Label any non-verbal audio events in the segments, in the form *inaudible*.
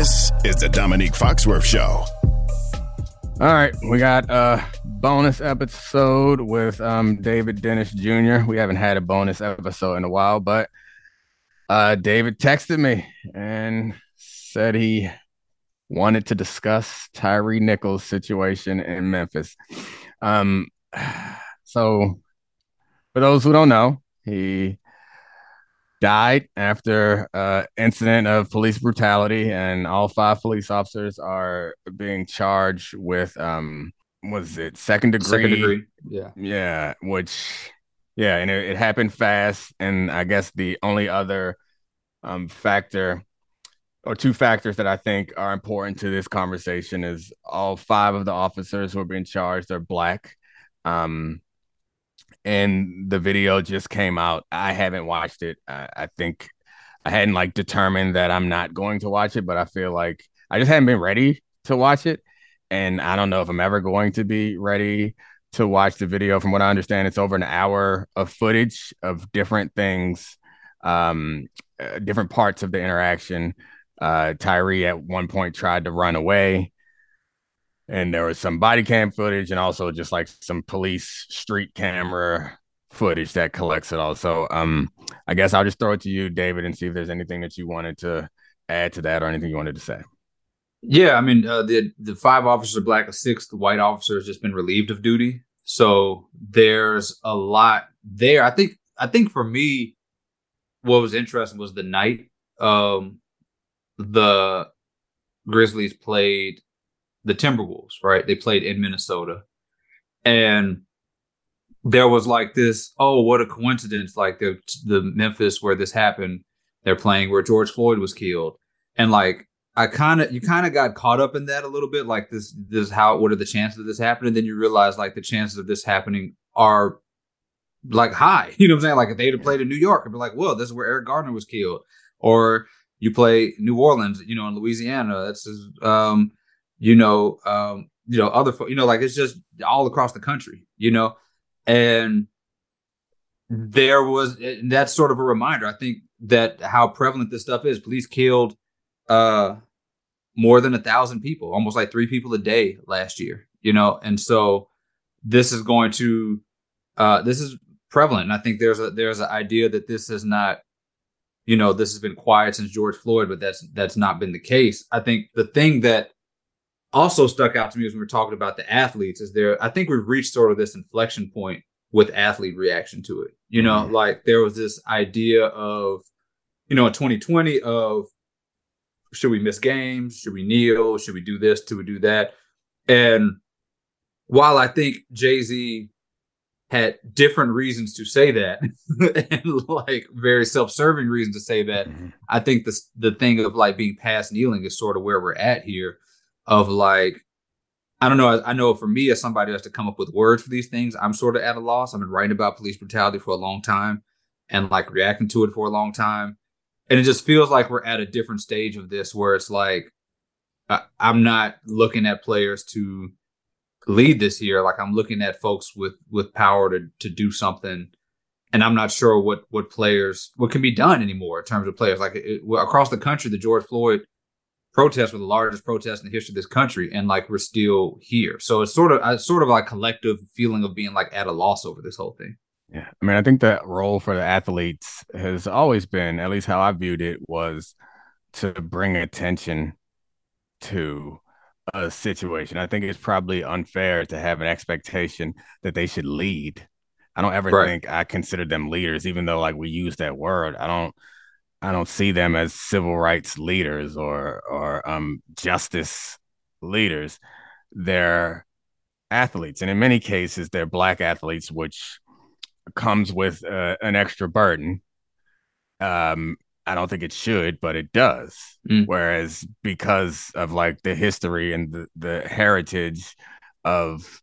This is the Domonique Foxworth Show. All right, we got a bonus episode with um, David Dennis Jr. We haven't had a bonus episode in a while, but uh, David texted me and said he wanted to discuss Tyre Nichols' situation in Memphis. Um, *sighs* so, for those who don't know, he died after uh incident of police brutality and all five police officers are being charged with um was it second degree Second degree. Yeah. yeah which yeah and it, it happened fast and i guess the only other um factor or two factors that i think are important to this conversation is all five of the officers who are being charged are black um and the video just came out. I haven't watched it. I, I, think I hadn't like determined that I'm not going to watch it, but I feel like I just haven't been ready to watch it. And I don't know if I'm ever going to be ready to watch the video. From what I understand, it's over an hour of footage of different things, um, uh, different parts of the interaction. Uh, Tyre at one point tried to run away and there was some body cam footage and also just like some police street camera footage that collects it all. So um I guess I'll just throw it to you, David, and see if there's anything that you wanted to add to that or anything you wanted to say. Yeah, I mean uh, the the five officers are black, a sixth white officer has just been relieved of duty. So there's a lot there. I think I think for me, what was interesting was the night um the Grizzlies played the Timberwolves, right? They played in Minnesota. And there was like this, oh, what a coincidence. Like the the Memphis where this happened, they're playing where George Floyd was killed. And like I kind of you kind of got caught up in that a little bit, like this this how what are the chances of this happening? Then you realize like the chances of this happening are like high. *laughs* You know what I'm saying? Like if they'd have played in New York, I'd be like, well, this is where Eric Garner was killed. Or you play New Orleans, you know, in Louisiana. That's um you know, um, you know, other, you know, like it's just all across the country, you know, and there was that's sort of a reminder. I think that how prevalent this stuff is. Police killed uh more than a thousand people, almost like three people a day last year, you know, and so this is going to uh this is prevalent. And I think there's a there's an idea that this is not you know this has been quiet since George Floyd, but that's that's not been the case. I think the thing that also stuck out to me as we were talking about the athletes is there i think we've reached sort of this inflection point with athlete reaction to it. You know mm-hmm. like there was this idea of you know in 2020 of should we miss games? Should we kneel? Should we do this? Should we do that? And while i think jay-z had different reasons to say that *laughs* and like very self-serving reasons to say that mm-hmm. i think the, the thing of like being past kneeling is sort of where we're at here of like I don't know. I know for me, as somebody who has to come up with words for these things, I'm sort of at a loss. I've been writing about police brutality for a long time and like reacting to it for a long time. And it just feels like we're at a different stage of this where it's like, I'm not looking at players to lead this year. Like I'm looking at folks with, with power to, to do something. And I'm not sure what, what players, what can be done anymore in terms of players. Like it, across the country, the George Floyd protests were the largest protests in the history of this country, and like we're still here. So it's sort of uh, a sort of like collective feeling of being like at a loss over this whole thing. Yeah, I mean, I think that role for the athletes has always been, at least how I viewed it, was to bring attention to a situation. I think it's probably unfair to have an expectation that they should lead. I don't ever right. think I consider them leaders, even though like we use that word. I don't I don't see them as civil rights leaders or or um, justice leaders. They're athletes, and in many cases, they're black athletes, which comes with uh, an extra burden. Um, I don't think it should, but it does. Mm. Whereas because of like the history and the, the heritage of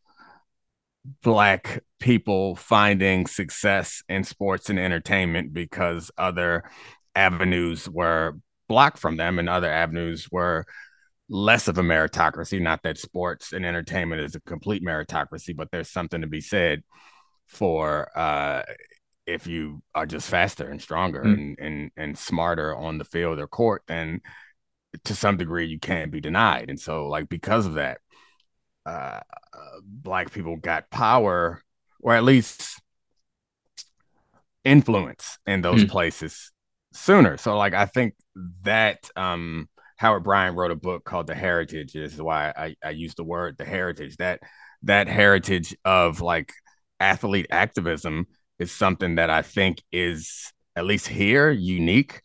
black people finding success in sports and entertainment because other avenues were blocked from them and other avenues were less of a meritocracy. Not that sports and entertainment is a complete meritocracy, but there's something to be said for uh, if you are just faster and stronger mm. and, and and smarter on the field or court, then to some degree you can't be denied. And so like because of that, uh, black people got power or at least influence in those mm. places sooner. So like I think that um Howard Bryant wrote a book called The Heritage. This is why I, I use the word the heritage. That that heritage of like athlete activism is something that I think is at least here unique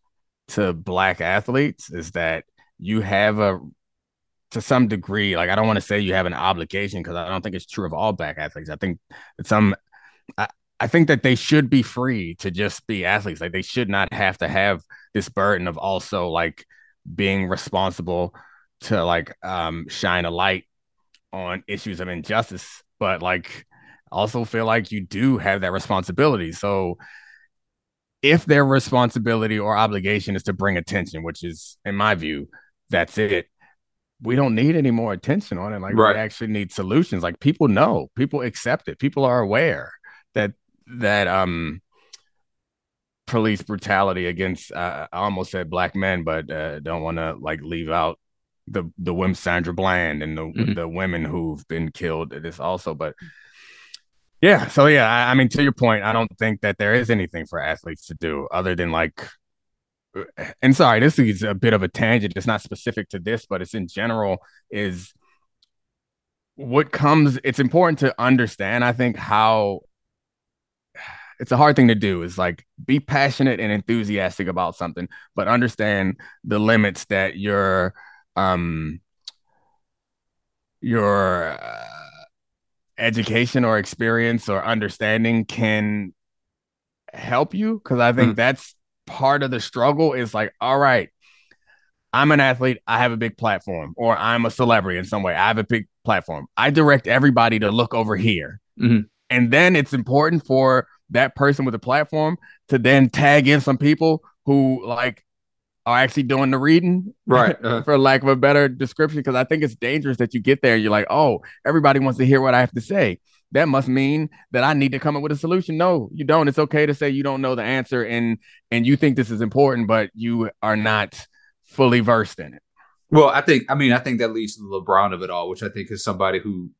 to black athletes is that you have a to some degree like i don't want to say you have an obligation because i don't think it's true of all black athletes i think some I, I think that they should be free to just be athletes like they should not have to have this burden of also like being responsible to like um shine a light on issues of injustice but like also feel like you do have that responsibility so if their responsibility or obligation is to bring attention, which is, in my view, that's it. We don't need any more attention on it. Like right. we actually need solutions. Like people know, people accept it, people are aware that that um police brutality against uh, I almost said black men, but uh, don't want to like leave out the the women Sandra Bland and the mm-hmm. the women who've been killed. This also, but yeah. So yeah, I, I, mean, to your point, I don't think that there is anything for athletes to do other than like. And sorry, this is a bit of a tangent. It's not specific to this, but it's in general. Is what comes. It's important to understand. I think how it's a hard thing to do is like be passionate and enthusiastic about something but understand the limits that your um your uh, education or experience or understanding can help you because I think mm. that's part of the struggle is like, all right, I'm an athlete, I have a big platform, or I'm a celebrity in some way, I have a big platform. I direct everybody to look over here. Mm-hmm. And then it's important for that person with a platform to then tag in some people who like are actually doing the reading, right? Uh, *laughs* for lack of a better description, because I think it's dangerous that you get there. and You're like, oh, everybody wants to hear what I have to say. That must mean that I need to come up with a solution. No, you don't. It's okay to say you don't know the answer and and you think this is important, but you are not fully versed in it. Well, I think I mean I think that leads to the LeBron of it all, which I think is somebody who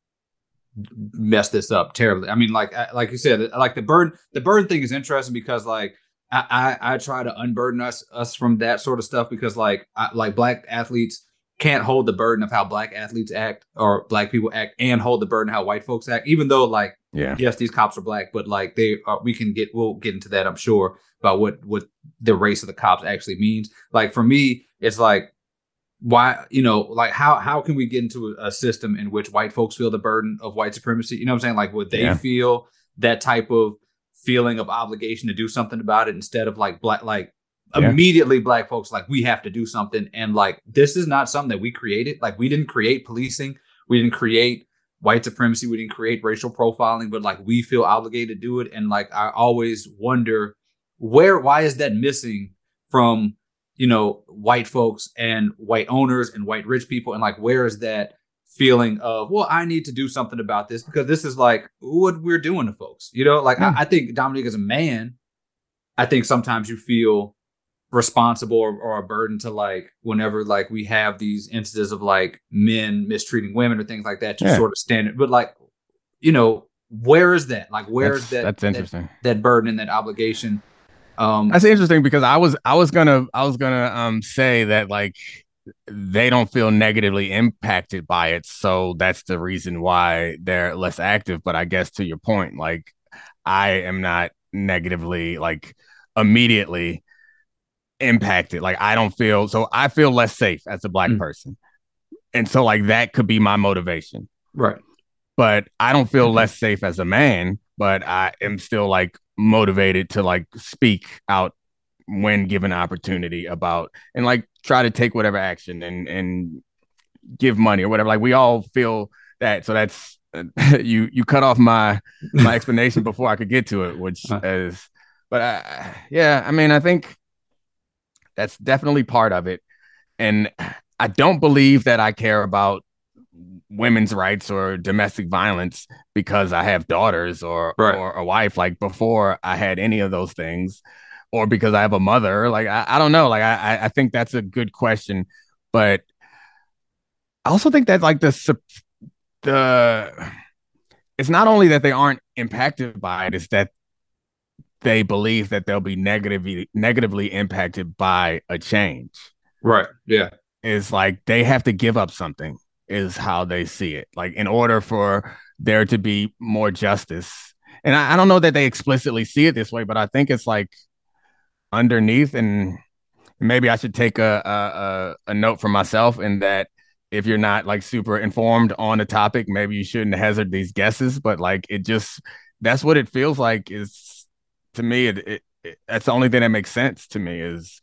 messed this up terribly. I mean, like like you said, like the burn the burn thing is interesting because like I, I, I try to unburden us us from that sort of stuff because like I, like black athletes can't hold the burden of how black athletes act or black people act and hold the burden how white folks act even though like yeah yes these cops are black but like they are we can get we'll get into that i'm sure about what what the race of the cops actually means like for me it's like why you know like how how can we get into a, system in which white folks feel the burden of white supremacy? You know what i'm saying? Like would they yeah. feel that type of feeling of obligation to do something about it instead of like black like yeah. immediately black folks like we have to do something? And like this is not something that we created. Like we didn't create policing. We didn't create white supremacy. We didn't create racial profiling. But like we feel obligated to do it. And like i always wonder where why is that missing from you know white folks and white owners and white rich people and like where is that feeling of well i need to do something about this because this is like what we're doing to folks you know? Like I, I, think Domonique as a man i think sometimes you feel responsible or, or, a burden to like whenever like we have these instances of like men mistreating women or things like that to yeah. sort of stand it but like you know where is that? Like where that's, is that that's interesting. that, that burden and that obligation um that's interesting because i was i was gonna i was gonna um say that like they don't feel negatively impacted by it. So that's the reason why they're less active. But I guess to your point, like I am not negatively like immediately impacted. Like I don't feel so I feel less safe as a black mm. person. And so like that could be my motivation. Right. But I don't feel mm-hmm. less safe as a man, but I am still like motivated to like speak out when given opportunity about and like try to take whatever action and and give money or whatever. Like we all feel that. So that's *laughs* you you cut off my my *laughs* explanation before I could get to it, which uh. is but I, yeah, I mean I think that's definitely part of it. And I don't believe that I care about women's rights or domestic violence because I have daughters or right. or a wife like before I had any of those things or because I have a mother. Like I, I don't know. Like I, I think that's a good question. But I also think that like the the it's not only that they aren't impacted by it, it's that they believe that they'll be negatively negatively impacted by a change. Right. Yeah. It's like they have to give up something, is how they see it. Like in order for there to be more justice. And I, I don't know that they explicitly see it this way, but I think it's like underneath, and maybe I should take a a, a note for myself in that if you're not like super informed on the topic, maybe you shouldn't hazard these guesses. But like it just that's what it feels like is to me. It, it, it that's the only thing that makes sense to me is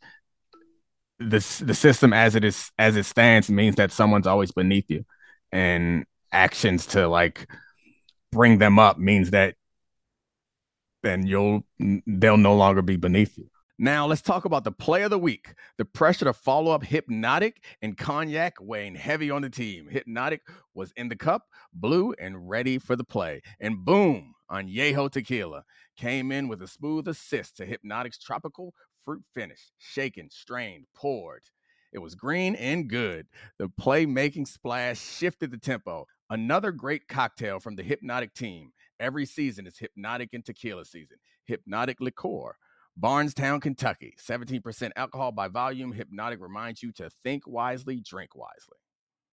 this the system as it is as it stands means that someone's always beneath you, and actions to like bring them up means that then you'll they'll no longer be beneath you. Now let's talk about the play of the week. The pressure to follow up Hpnotiq and Cognac weighing heavy on the team. Hpnotiq was in the cup, blue, and ready for the play. And boom, Añejo Tequila came in with a smooth assist to Hpnotiq's tropical fruit finish, shaken, strained, poured. It was green and good. The playmaking splash shifted the tempo. Another great cocktail from the Hpnotiq team. Every season is Hpnotiq and Tequila season. Hpnotiq Liqueur Bardstown, Kentucky. 17% alcohol by volume. Hpnotiq reminds you to think wisely, drink wisely.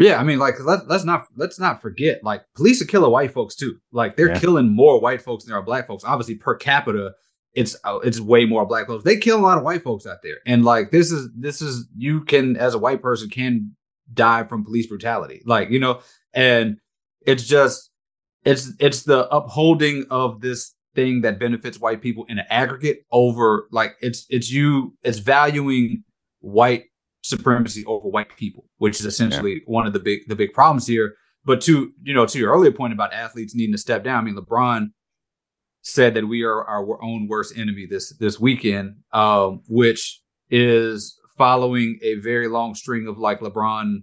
Yeah, I mean, like let, let's not let's not forget, like police are killing white folks too. Like they're Yeah. killing more white folks than there are black folks. Obviously, per capita, it's uh, it's way more black folks. They kill a lot of white folks out there, and like this is this is you can as a white person can die from police brutality, like you know, and it's just it's it's the upholding of this thing that benefits white people in an aggregate over like it's it's you it's valuing white supremacy over white people, which is essentially one of the big the big problems here. But to you know to your earlier point about athletes needing to step down, I mean LeBron said that we are our own worst enemy this this weekend, um, which is following a very long string of like LeBron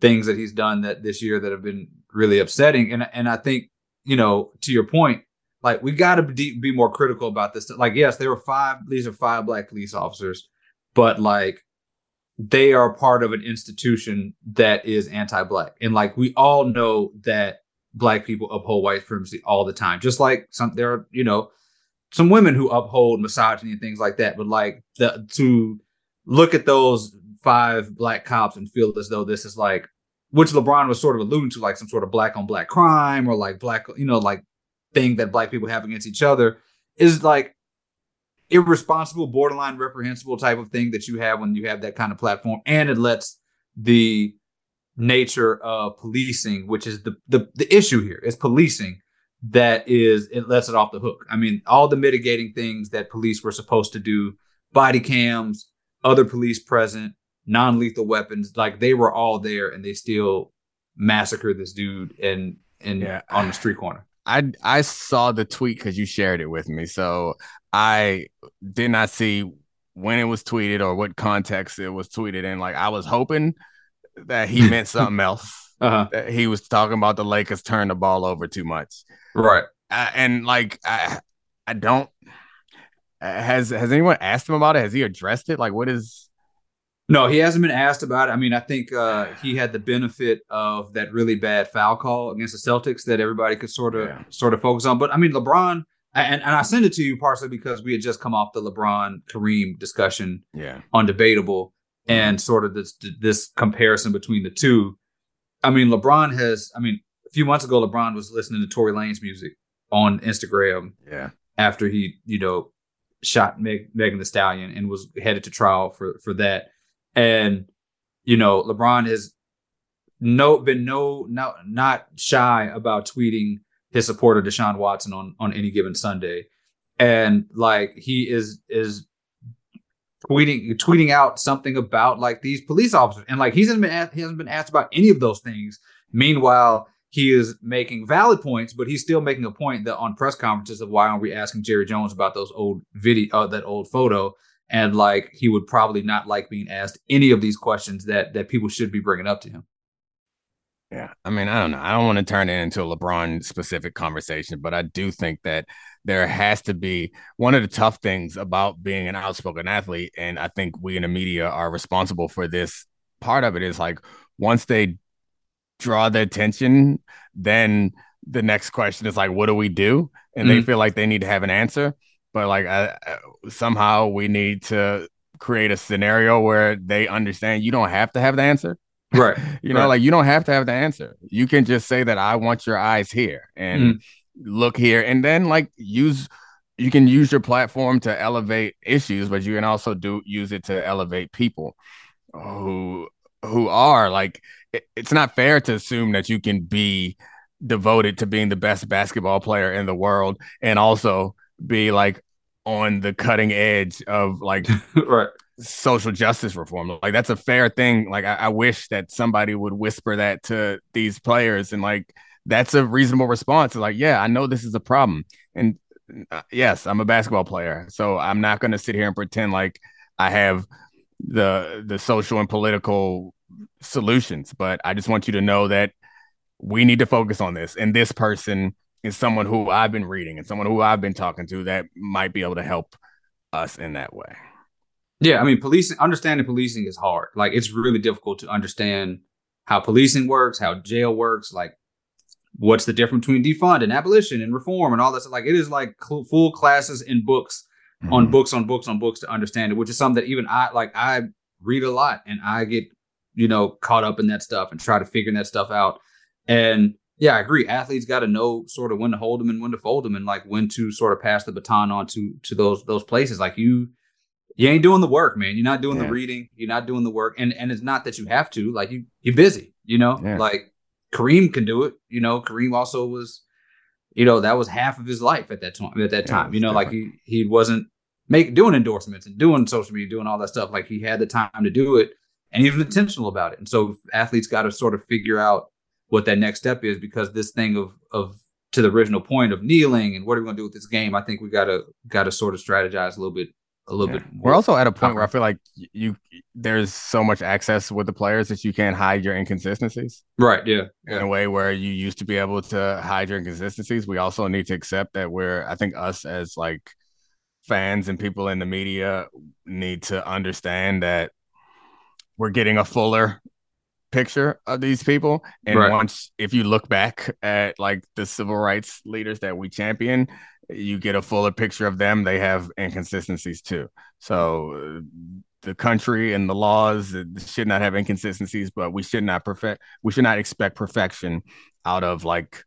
things that he's done that this year that have been really upsetting. And and I think you know to your point, like we got to be, be more critical about this. Like yes, there were five; these are five black police officers, but like they are part of an institution that is anti-black. And like we all know that black people uphold white supremacy all the time. Just like some there are you know some women who uphold misogyny and things like that. But like the to look at those five black cops and feel as though this is like which lebron was sort of alluding to like some sort of black on black crime or like black you know like thing that black people have against each other is like irresponsible, borderline reprehensible type of thing that you have when you have that kind of platform, and it lets the nature of policing, which is the the, the issue here, is policing that is it lets it off the hook. I mean, all the mitigating things that police were supposed to do, body cams, other police present, non-lethal weapons, like they were all there and they still massacre this dude and in Yeah. on the street corner. I I saw the tweet because you shared it with me, so I did not see when it was tweeted or what context it was tweeted in. Like I was hoping that he meant *laughs* something else. Uh-huh. That he was talking about the Lakers turn the ball over too much, Right. uh, and like I I don't. Has has anyone asked him about it? Has he addressed it? Like, what is? No, he hasn't been asked about it. I mean, I think uh, he had the benefit of that really bad foul call against the Celtics that everybody could sort of Yeah. sort of focus on. But I mean, LeBron, and, and I send it to you partially because we had just come off the LeBron Kareem discussion Yeah, undebatable and sort of this this comparison between the two. I mean, LeBron has. I mean, a few months ago, LeBron was listening to Tory Lanez music on Instagram yeah, after he, you know, shot Meg, Megan Thee Stallion and was headed to trial for for that. And you know, LeBron has no been no not not shy about tweeting his supporter Deshaun Watson on on any given Sunday, and like he is is tweeting tweeting out something about like these police officers, and like he hasn't been asked, he hasn't been asked about any of those things. Meanwhile, he is making valid points, but he's still making a point that on press conferences of why aren't we asking Jerry Jones about those old video, uh, that old photo, and like he would probably not like being asked any of these questions that that people should be bringing up to him. yeah. I mean, I don't know. I don't want to turn it into a LeBron specific conversation, but I do think that there has to be one of the tough things about being an outspoken athlete, and I think we in the media are responsible for this. Part of it is like once they draw the attention, then the next question is like, what do we do? And they Mhm. feel like they need to have an answer, but like I, I- somehow we need to create a scenario where they understand you don't have to have the answer. Right. *laughs* You know, Right. like you don't have to have the answer. You can just say that I want your eyes here and mm. look here, and then like use. You can use your platform to elevate issues, but you can also do use it to elevate people who who are like. It, it's not fair to assume that you can be devoted to being the best basketball player in the world and also be like on the cutting edge of like *laughs* right. social justice reform. Like that's a fair thing. Like I, I wish that somebody would whisper that to these players, and like that's a reasonable response. Like, yeah, I know this is a problem, and uh, yes, I'm a basketball player, so I'm not going to sit here and pretend like I have the the social and political solutions. But I just want you to know that we need to focus on this, and this person is someone who I've been reading and someone who I've been talking to that might be able to help us in that way. Yeah, I mean, policing, understanding policing is hard. Like, it's really difficult to understand how policing works, how jail works, like what's the difference between defund and abolition and reform and all that stuff. Like, it is like cl- full classes in books on mm-hmm. books on books on books to understand it, which is something that even I like. I read a lot and I get you know caught up in that stuff and try to figure that stuff out. And yeah, I agree. Athletes got to know sort of when to hold them and when to fold them, and like when to sort of pass the baton on to to those those places. Like you, you ain't doing the work, man. You're not doing the reading. You're not doing the work, and and it's not that you have to. Like you, you're busy. You know, Yeah. like Kareem can do it. You know, Kareem also was, you know, that was half of his life at that time. At that Yeah, time, you know, it's like he he wasn't make doing endorsements and doing social media, doing all that stuff. Like he had the time to do it, and he was intentional about it. And so athletes got to sort of figure out what that next step is because this thing of of to the original point of kneeling and what are we going to do with this game? I think we got to got to sort of strategize a little bit a little Yeah. bit. We're also at a point uh-huh. where I feel like you there's so much access with the players that you can't hide your inconsistencies right. Yeah. in a way where you used to be able to hide your inconsistencies. We also need to accept that we're I think us as like fans and people in the media need to understand that we're getting a fuller picture of these people. And Right. once if you look back at like the civil rights leaders that we champion you get a fuller picture of them. They have inconsistencies too. So the country and the laws should not have inconsistencies but we should not perfect we should not expect perfection out of like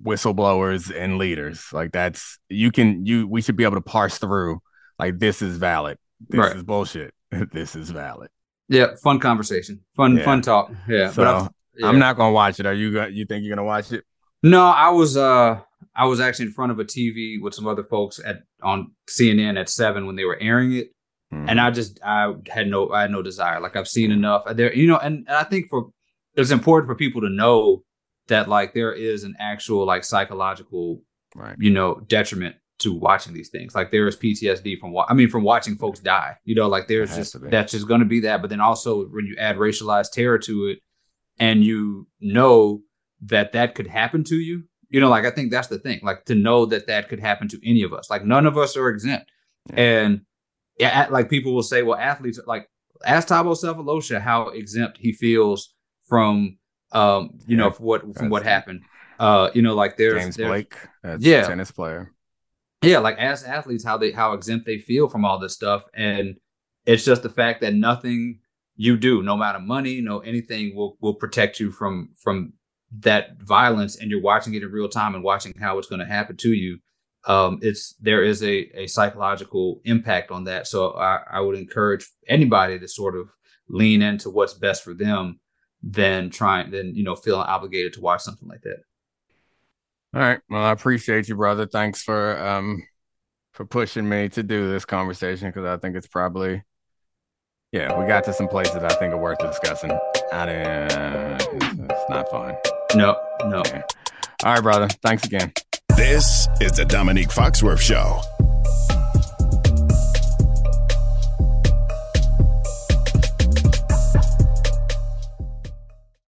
whistleblowers and leaders. Like that's you can you we should be able to parse through like this is valid. This Right. is bullshit. *laughs* This is valid Yeah. Fun conversation. Fun Yeah. fun talk. Yeah. so I've- yeah. i'm not gonna watch it are you you think you're gonna watch it No, I was uh I was actually in front of a TV with some other folks at on CNN at seven when they were airing it, Hmm. and I just I had no I had no desire. Like I've seen enough there, you know, and, and I think for it's important for people to know that like there is an actual like psychological, Right. you know, detriment to watching these things. Like there is PTSD from wa- I mean from watching folks die. You know, like there's just that's just going to be that. But then also when you add racialized terror to it, and you know that that could happen to you, you know, like I think that's the thing. Like to know that that could happen to any of us. Like none of us are exempt. And yeah, like people will say, well, athletes like ask Thabo Sefolosha how exempt he feels from um, you know, Yeah, from what from that's- what happened. Uh, you know, like there's James there's- Blake, Yeah. a tennis player. Yeah, like ask athletes how they how exempt they feel from all this stuff, and it's just the fact that nothing you do, no matter money, no anything, will will protect you from from that violence, and you're watching it in real time and watching how it's going to happen to you. Um, it's there is a a psychological impact on that, so I, I would encourage anybody to sort of lean into what's best for them, than trying than you know feeling obligated to watch something like that. All right. Well, I appreciate you, brother. Thanks for um for pushing me to do this conversation because I think it's probably yeah, we got to some places I think are worth discussing. I didn't, it's, it's not fun. No, no. Yeah. All right, brother. Thanks again. This is the Domonique Foxworth Show.